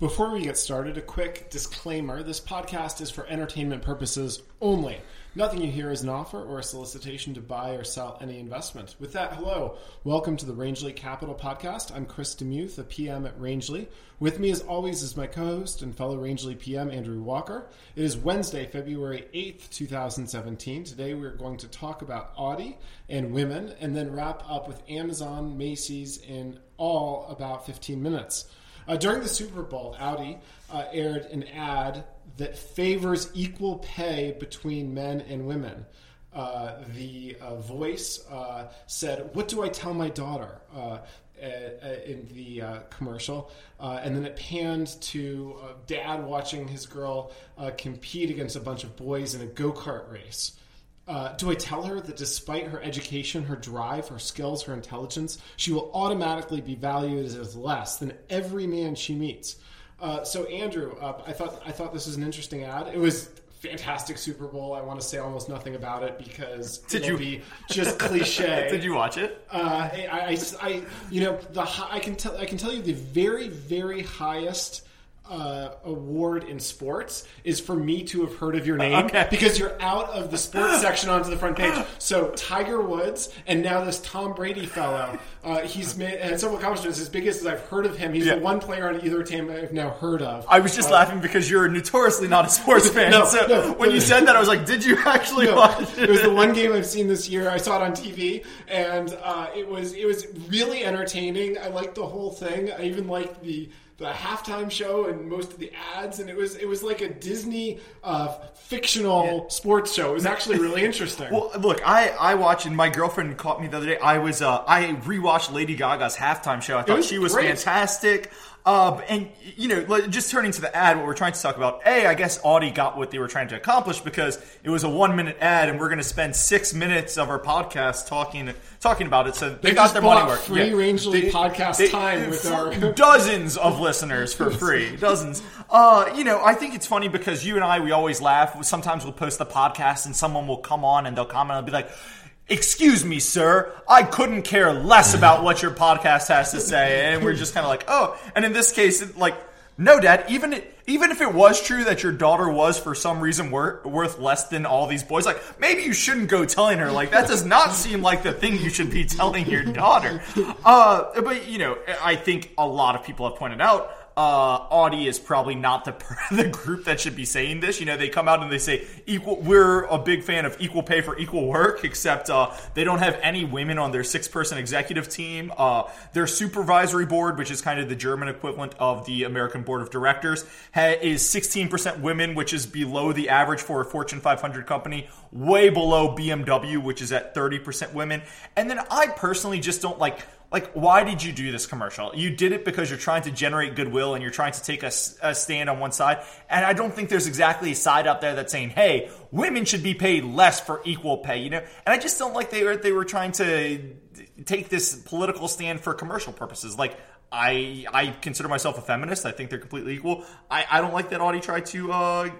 Before we get started, a quick disclaimer this podcast is for entertainment purposes only. Nothing you hear is an offer or a solicitation to buy or sell any investment. With that, hello. Welcome to the Rangeley Capital Podcast. I'm Chris DeMuth, a PM at Rangeley. With me, as always, is my co host and fellow Rangeley PM, Andrew Walker. It is Wednesday, February 8th, 2017. Today, we're going to talk about Audi and women and then wrap up with Amazon, Macy's, in all about 15 minutes. Uh, during the Super Bowl, Audi uh, aired an ad that favors equal pay between men and women. Uh, the uh, voice uh, said, "What do I tell my daughter?" Uh, in the commercial, and then it panned to dad watching his girl compete against a bunch of boys in a go kart race. Uh, do I tell her that despite her education, her drive, her skills, her intelligence, she will automatically be valued as less than every man she meets? Uh, so, Andrew, uh, I thought I thought this was an interesting ad. It was fantastic Super Bowl. I want to say almost nothing about it because did you be just cliche? did you watch it? Uh, I, I, I, you know, the I can tell I can tell you the very very highest uh, award in sports is for me to have heard of your name okay. because you're out of the sports section onto the front page. So Tiger Woods and now this Tom Brady fellow, uh, he's made and several accomplishments. As biggest as I've heard of him, he's yeah. the one player on either team I've now heard of. I was just uh, laughing because you're notoriously not a sports fan. no, so no, when you said that, I was like, "Did you actually no, watch it?" It was the one game I've seen this year. I saw it on TV, and uh, it was it was really entertaining. I liked the whole thing. I even liked the the halftime show and most of the ads, and it was it was like a Disney uh, fictional yeah. sports show. It was actually really interesting. well, look, I I watched, and my girlfriend caught me the other day. I was uh, I rewatched Lady Gaga's halftime show. I thought was she was great. fantastic. Uh, and you know, just turning to the ad, what we're trying to talk about. A, I guess Audi got what they were trying to accomplish because it was a one-minute ad, and we're going to spend six minutes of our podcast talking talking about it. So they, they got their money worth. Free yeah. Rangeley podcast they, time with our dozens of listeners for free, dozens. Uh, you know, I think it's funny because you and I we always laugh. Sometimes we'll post the podcast, and someone will come on and they'll comment and be like Excuse me, sir. I couldn't care less about what your podcast has to say. And we're just kind of like, oh. And in this case, like, no, Dad. Even even if it was true that your daughter was for some reason wor- worth less than all these boys, like maybe you shouldn't go telling her. Like that does not seem like the thing you should be telling your daughter. Uh, but you know, I think a lot of people have pointed out uh, Audi is probably not the the group that should be saying this. You know, they come out and they say equal. We're a big fan of equal pay for equal work, except uh, they don't have any women on their six person executive team. Uh, their supervisory board, which is kind of the German equivalent of the American board of directors, ha- is sixteen percent women, which is below the average for a Fortune 500 company, way below BMW, which is at thirty percent women. And then I personally just don't like like why did you do this commercial? You did it because you're trying to generate goodwill and you're trying to take a, a, stand on one side. And i don't think there's exactly a side out there that's saying hey women should be paid less for equal pay you know? And i just don't like they were they were trying to take this political stand for commercial purposes. Like I I consider myself a feminist. I think they're completely equal. I, I don't like that Audi tried to uh,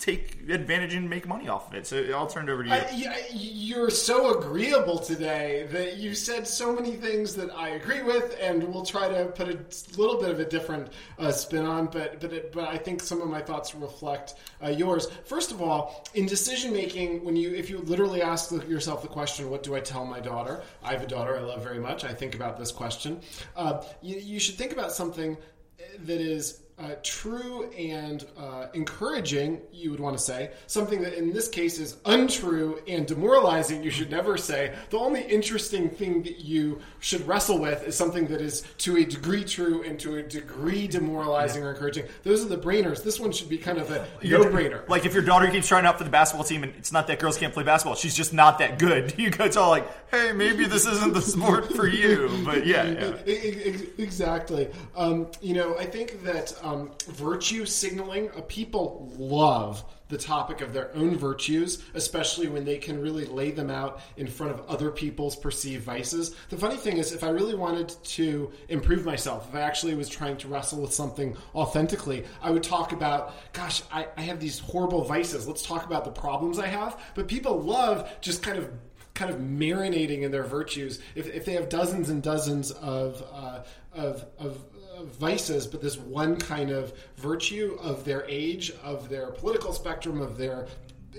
take advantage and make money off of it. So I'll turn it over to you. I, you're so agreeable today that you said so many things that I agree with, and we'll try to put a little bit of a different uh, spin on. But but it, but I think some of my thoughts reflect uh, yours. First of all, in decision making, when you if you literally ask yourself the question, "What do I tell my daughter?" I have a daughter I love very much. I think about this question. Uh, you, you should think about something that is uh, true and uh, encouraging, you would want to say. Something that in this case is untrue and demoralizing, you should never say. The only interesting thing that you should wrestle with is something that is to a degree true and to a degree demoralizing yeah. or encouraging. Those are the brainers. This one should be kind of a no brainer. Like if your daughter keeps trying out for the basketball team and it's not that girls can't play basketball, she's just not that good. You go tell like, hey, maybe this isn't the sport for you. But yeah, yeah. exactly. Um, you know, I think that um, virtue signaling, uh, people love the topic of their own virtues, especially when they can really lay them out in front of other people's perceived vices. The funny thing is, if I really wanted to improve myself, if I actually was trying to wrestle with something authentically, I would talk about, gosh, I, I have these horrible vices. Let's talk about the problems I have. But people love just kind of kind of marinating in their virtues. If, if they have dozens and dozens of, uh, of, of vices, but this one kind of virtue of their age, of their political spectrum, of their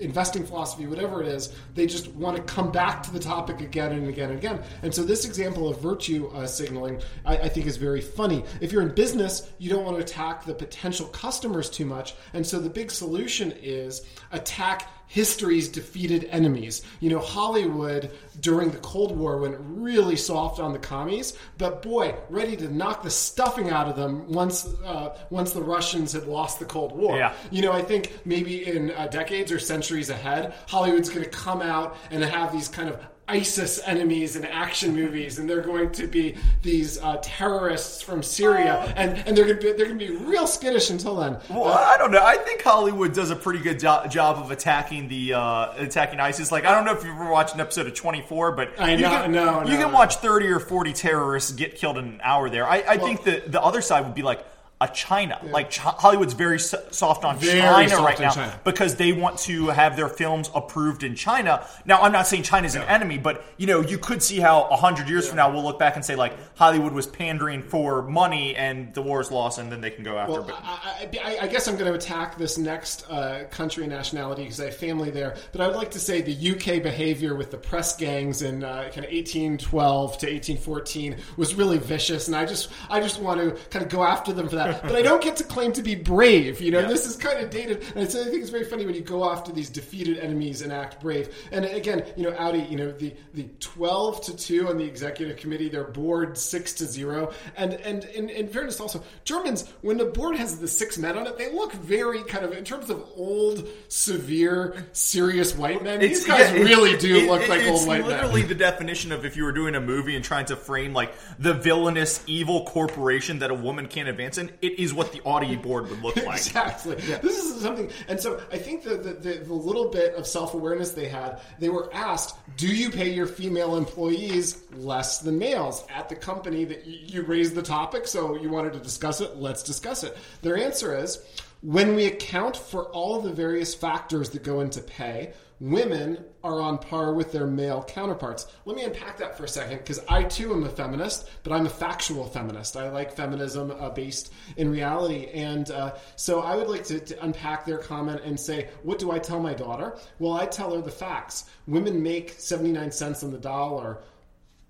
investing philosophy, whatever it is, they just want to come back to the topic again and again and again. And so, this example of virtue uh, signaling, I, I, think, is very funny. If you're in business, you don't want to attack the potential customers too much. And so, the big solution is attack history's defeated enemies. You know, Hollywood during the Cold War went really soft on the commies, but boy, ready to knock the stuffing out of them once uh, once the Russians had lost the Cold War. Yeah. You know, I think maybe in uh, decades or centuries ahead, Hollywood's going to come out and have these kind of ISIS enemies in action movies, and they're going to be these uh, terrorists from Syria, and, and they're going to be they're going to be real skittish until then. Well, uh, I don't know. I think Hollywood does a pretty good jo- job of attacking the uh, attacking ISIS. Like I don't know if you've ever watched an episode of Twenty Four, but I know, you can, no, you no. can watch thirty or forty terrorists get killed in an hour. There, I, I well, think the the other side would be like a China. Yeah. Like Ch- Hollywood's very so- soft on very China soft right now China. because they want to have their films approved in China. Now, I'm not saying China's an enemy, but you know, you could see how a hundred years yeah. from now we'll look back and say like Hollywood was pandering for money and the war's lost, and then they can go after. Well, but I, I, I, guess I'm going to attack this next uh, country and nationality because I have family there. But I would like to say the UK behavior with the press gangs in uh, kind of 1812 to 1814 was really vicious, and I just I just want to kind of go after them for that that. But I don't get to claim to be brave. You know, yeah. this is kind of dated. And I think it's very funny when you go after these defeated enemies and act brave. And again, you know, Audi, you know, the the twelve to two on the executive committee, their board six to zero. And and in, in fairness, also Germans, when the board has the six men on it, they look very kind of in terms of old, severe, serious white men. It's, these guys yeah, really do it, look it, like old white men. It's literally the definition of if you were doing a movie and trying to frame like the villainous evil corporation that a woman can't advance in it is what the Audi board would look like. exactly. Yeah. This is something, and so I think the, the, the, the little bit of self awareness they had, they were asked, "Do you pay your female employees less than males at the company that you raised the topic? So you wanted to discuss it. Let's discuss it." Their answer is. When we account for all the various factors that go into pay, women are on par with their male counterparts. Let me unpack that for a second because I too am a feminist, but I'm a factual feminist. I like feminism uh, based in reality. And uh, so I would like to, to, unpack their comment and say, what do I tell my daughter? Well, I tell her the facts. Women make 79 cents on the dollar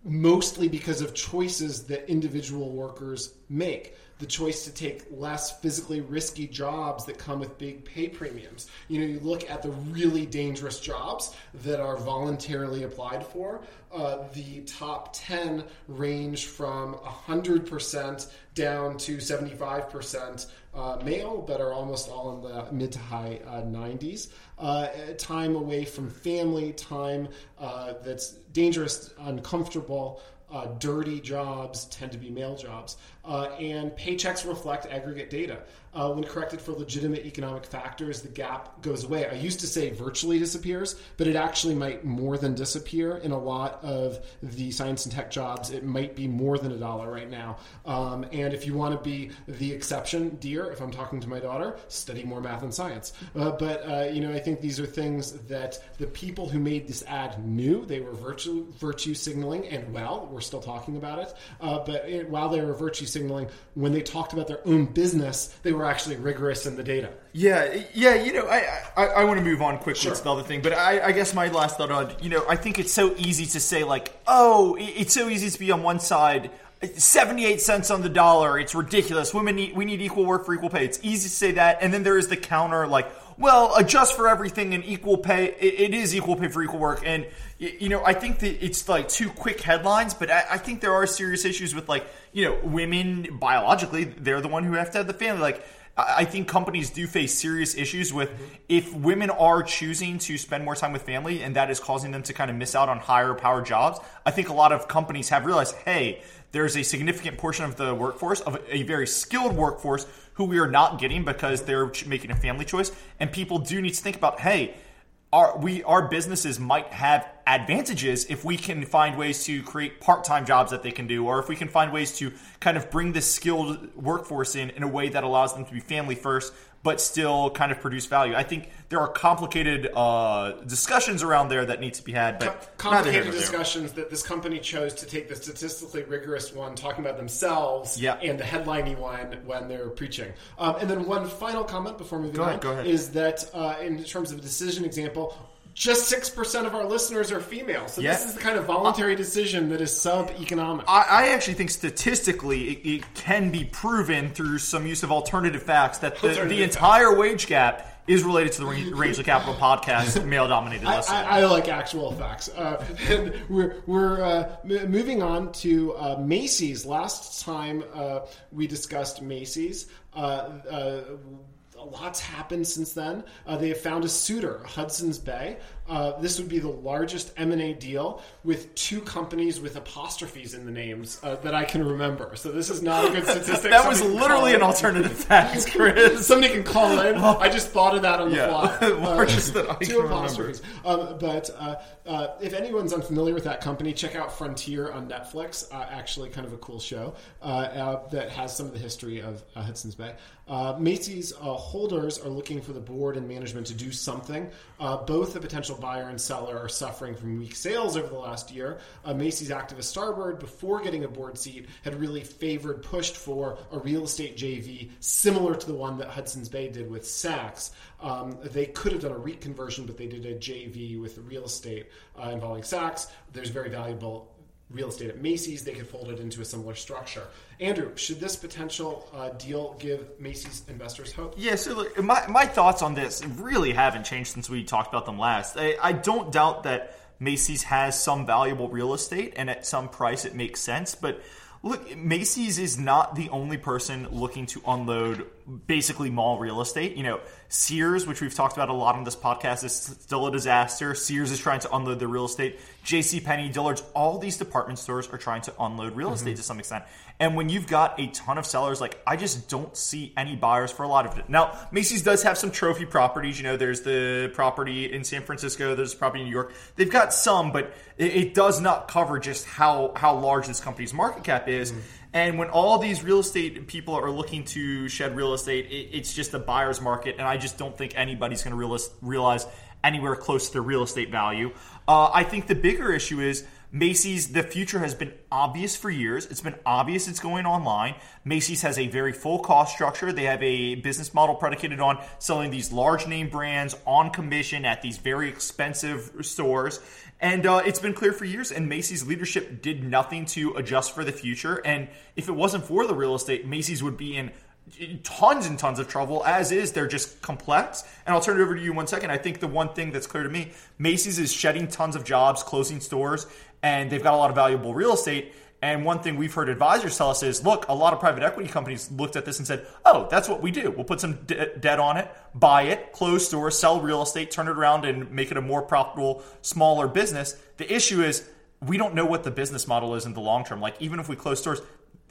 mostly because of choices that individual workers make the choice to take less physically risky jobs that come with big pay premiums. You know, you look at the really dangerous jobs that are voluntarily applied for. Uh, the top 10 range from 100% down to 75% uh, male, but are almost all in the mid to high uh, 90s. Uh, time away from family, time uh, that's dangerous, uncomfortable, uh, dirty jobs tend to be male jobs, uh, and paychecks reflect aggregate data. Uh, when corrected for legitimate economic factors, the gap goes away. I used to say virtually disappears, but it actually might more than disappear in a lot of the science and tech jobs. It might be more than a dollar right now. Um, and if you want to be the exception, dear, if I'm talking to my daughter, study more math and science. Uh, but you know, I think these are things that the people who made this ad knew they were virtue virtue signaling, and well, we're still talking about it. Uh, but it, while they were virtue signaling, when they talked about their own business, they were were actually rigorous in the data. Yeah, yeah. You know, I I, I want to move on quickly sure. to the other thing, but I, I guess my last thought on you know I think it's so easy to say like oh it's so easy to be on one side. 78 cents on the dollar. It's ridiculous. Women need, we need equal work for equal pay. It's easy to say that. And then there is the counter like, well, adjust for everything and equal pay. it, it is equal pay for equal work. And, you know, I think that it's like two quick headlines, but I, I think there are serious issues with like, you know, women biologically, they're the one who have to have the family. Like, I think companies do face serious issues with if women are choosing to spend more time with family and that is causing them to kind of miss out on higher power jobs. I think a lot of companies have realized, hey, there's a significant portion of the workforce, of a very skilled workforce, who we are not getting because they're making a family choice. And people do need to think about, hey, our we our businesses might have advantages if we can find ways to create part-time jobs that they can do or if we can find ways to kind of bring this skilled workforce in in a way that allows them to be family first but still kind of produce value. I think there are complicated uh, discussions around there that need to be had, but here complicated discussions that this company chose to take the statistically rigorous one talking about themselves Yeah. and the headliney one when they're preaching. Um, and then one final comment before moving Go on ahead, go ahead. is that uh, in terms of a decision example, just six percent of our listeners are female. So Yeah. this is the kind of voluntary decision that is sub-economic. I, I actually think statistically it, it can be proven through some use of alternative facts that the, the entire wage gap is related to the Range- Rangeley Capital podcast male dominated I. I, I like actual facts. Uh, and we're we're uh, m- moving on to uh, Macy's. Last time uh, we discussed Macy's. Uh, uh, a lot's happened since then. Uh, they have found a suitor, Hudson's Bay. Uh, this would be the largest M&A deal with two companies with apostrophes in the names uh, that I can remember. So this is not a good statistic. that was Somebody can literally an alternative fact, Chris. Somebody can call in. I just thought of that on the Yeah. fly. Largest that I two can apostrophes. Um, but uh, uh, if anyone's unfamiliar with that company, check out Frontier on Netflix. Uh, actually, kind of a cool show uh, uh, that has some of the history of uh, Hudson's Bay. Uh, Macy's uh, holders are looking for the board and management to do something. Uh, both the potential buyer and seller are suffering from weak sales over the last year. Uh, Macy's activist Starboard, before getting a board seat, had really favored, pushed for a real estate JV similar to the one that Hudson's Bay did with Saks. Um, they could have done a REIT conversion, but they did a JV with real estate uh, involving Saks. There's very valuable real estate at Macy's. They could fold it into a similar structure. Andrew, should this potential uh, deal give Macy's investors hope? Yeah, so look, my, my thoughts on this really haven't changed since we talked about them last. I, I don't doubt that Macy's has some valuable real estate and at some price it makes sense, but look, Macy's is not the only person looking to unload basically mall real estate. You know, Sears, which we've talked about a lot on this podcast, is still a disaster. Sears is trying to unload the real estate. J.C. Penney, Dillard's, all these department stores are trying to unload real mm-hmm. estate to some extent. And when you've got a ton of sellers, like I just don't see any buyers for a lot of it. Now, Macy's does have some trophy properties. You know, there's the property in San Francisco, there's property in New York. They've got some, but it, it does not cover just how how large this company's market cap is. Mm-hmm. And when all these real estate people are looking to shed real estate, it, it's just a buyer's market, and I just don't think anybody's going to realize, realize anywhere close to their real estate value. Uh, I think the bigger issue is Macy's, the future has been obvious for years. It's been obvious it's going online. Macy's has a very full cost structure. They have a business model predicated on selling these large name brands on commission at these very expensive stores. And uh, it's been clear for years, and Macy's leadership did nothing to adjust for the future. And if it wasn't for the real estate, Macy's would be in tons and tons of trouble as is. They're just complex. And i'll turn it over to you in one second. I think the one thing that's clear to me macy's is shedding tons of jobs closing stores and they've got a lot of valuable real estate and one thing we've heard advisors tell us is look a lot of private equity companies looked at this and said oh that's what we do we'll put some de- debt on it buy it close stores sell real estate turn it around and make it a more profitable smaller business the issue is we don't know what the business model is in the long term like even if we close stores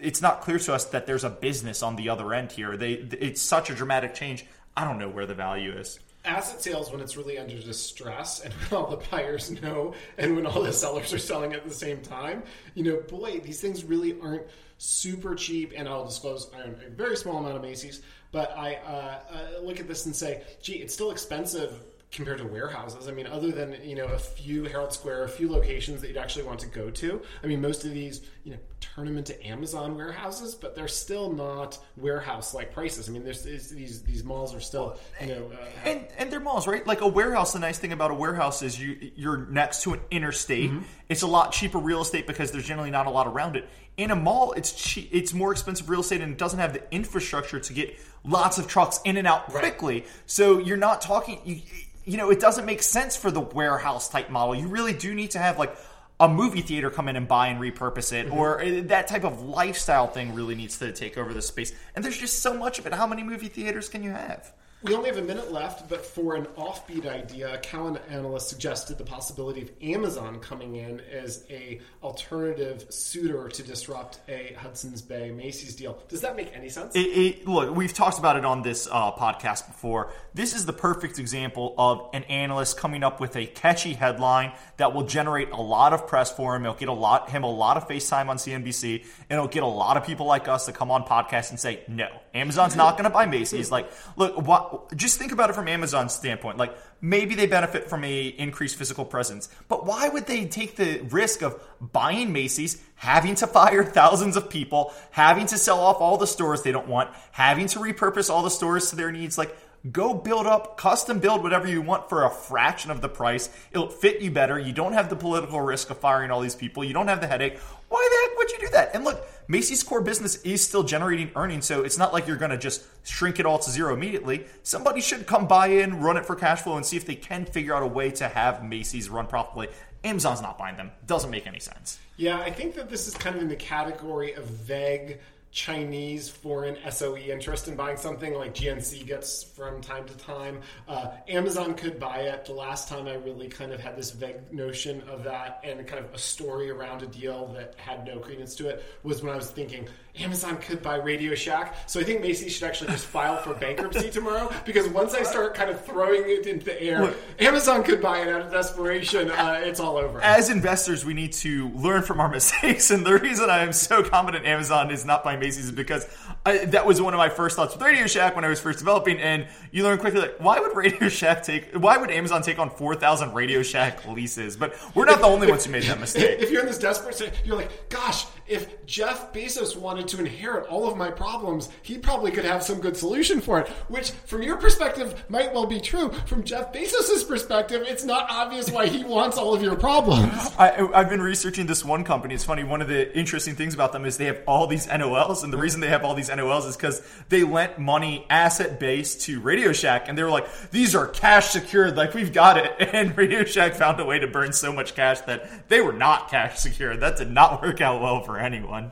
it's not clear to us that there's a business on the other end here. They it's such a dramatic change. I don't know where the value is. Asset sales when it's really under distress and when all the buyers know and when all the sellers are selling at the same time, you know, boy, these things really aren't super cheap. And I'll disclose I own a very small amount of Macy's, but I uh, uh, look at this and say, gee, it's still expensive compared to warehouses. I mean, other than you know a few Herald Square, a few locations that you'd actually want to go to. I mean, most of these you know turn them into Amazon warehouses, but they're still not warehouse like prices. I mean, there's, these these malls are still you know. Uh, And and they're malls, right? Like a warehouse. The nice thing about a warehouse is you you're next to an interstate. It's a lot cheaper real estate because there's generally not a lot around it. In a mall, it's cheap. It's more expensive real estate, and it doesn't have the infrastructure to get lots of trucks in and out quickly. So you're not talking. You, you know, it doesn't make sense for the warehouse type model. You really do need to have like a movie theater come in and buy and repurpose it, or uh, that type of lifestyle thing really needs to take over the space. And there's just so much of it. How many movie theaters can you have? We only have a minute left, but for an offbeat idea, a Cowen analyst suggested the possibility of Amazon coming in as a alternative suitor to disrupt a Hudson's Bay Macy's deal. Does that make any sense? It, it, look, we've talked about it on this uh, podcast before. This is the perfect example of an analyst coming up with a catchy headline that will generate a lot of press for him. It'll get a lot him a lot of face time on CNBC, and it'll get a lot of people like us to come on podcasts and say, "No, Amazon's not going to buy Macy's." Like, look, what, just think about it from Amazon's standpoint. Like, maybe they benefit from a increased physical presence, but why would they take the risk of buying Macy's, having to fire thousands of people, having to sell off all the stores they don't want, having to repurpose all the stores to their needs? Like, go build up, custom build whatever you want for a fraction of the price. It'll fit you better. You don't have the political risk of firing all these people. You don't have the headache. Why the heck would you do that? And look, Macy's core business is still generating earnings, so it's not like you're going to just shrink it all to zero immediately. Somebody should come buy in, run it for cash flow, and see if they can figure out a way to have Macy's run profitably. Amazon's not buying them. Doesn't make any sense. Yeah, I think that this is kind of in the category of vague Chinese foreign SOE interest in buying something like GNC gets from time to time. Uh, Amazon could buy it. The last time I really kind of had this vague notion of that and kind of a story around a deal that had no credence to it was when I was thinking Amazon could buy Radio Shack. So I think Macy's should actually just file for bankruptcy tomorrow because once I start kind of throwing it into the air, Look. Amazon could buy it out of desperation. Uh, it's all over. As investors, we need to learn from our mistakes, and the reason I am so confident Amazon is not buying Macy's is because I, that was one of my first thoughts with Radio Shack when I was first developing. And you learn quickly, like, why would Radio Shack take? Why would Amazon take on four thousand Radio Shack leases? But we're not the only ones who made that mistake. If you're in this desperate state, you're like, gosh, if Jeff Bezos wanted to inherit all of my problems, he probably could have some good solution for it. Which, from your perspective, might well be true. From Jeff Bezos' perspective, it's not obvious why he wants all of your problems. I, I've been researching this one company. It's funny. One of the interesting things about them is they have all these NOLs, and the reason they have all these NOLs is because they lent money asset based to Radio Shack, and they were like, "These are cash secured, like we've got it." And Radio Shack found a way to burn so much cash that they were not cash secured. That did not work out well for anyone.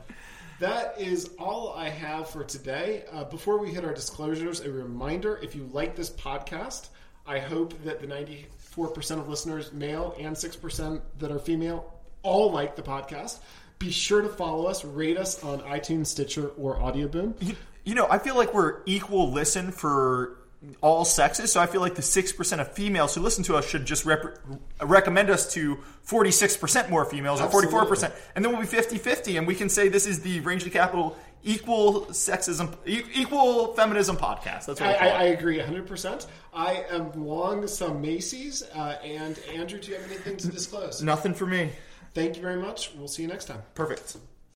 That is all I have for today. Uh, before we hit our disclosures, a reminder if you like this podcast, I hope that the 94% of listeners, male and 6% that are female, all like the podcast. Be sure to follow us, rate us on iTunes, Stitcher, or Audioboom. You, you know, I feel like we're equal listen for all sexes, so I feel like the 6% of females who listen to us should just rep- recommend us to 46% more females or 44%. And then we'll be 50 50, and we can say this is the Rangeley Capital equal sexism, equal feminism podcast. That's what I, I, I, call I it. agree 100%. I am long some Macy's. Uh, and Andrew, do you have anything to disclose? Nothing for me. Thank you very much. We'll see you next time. Perfect.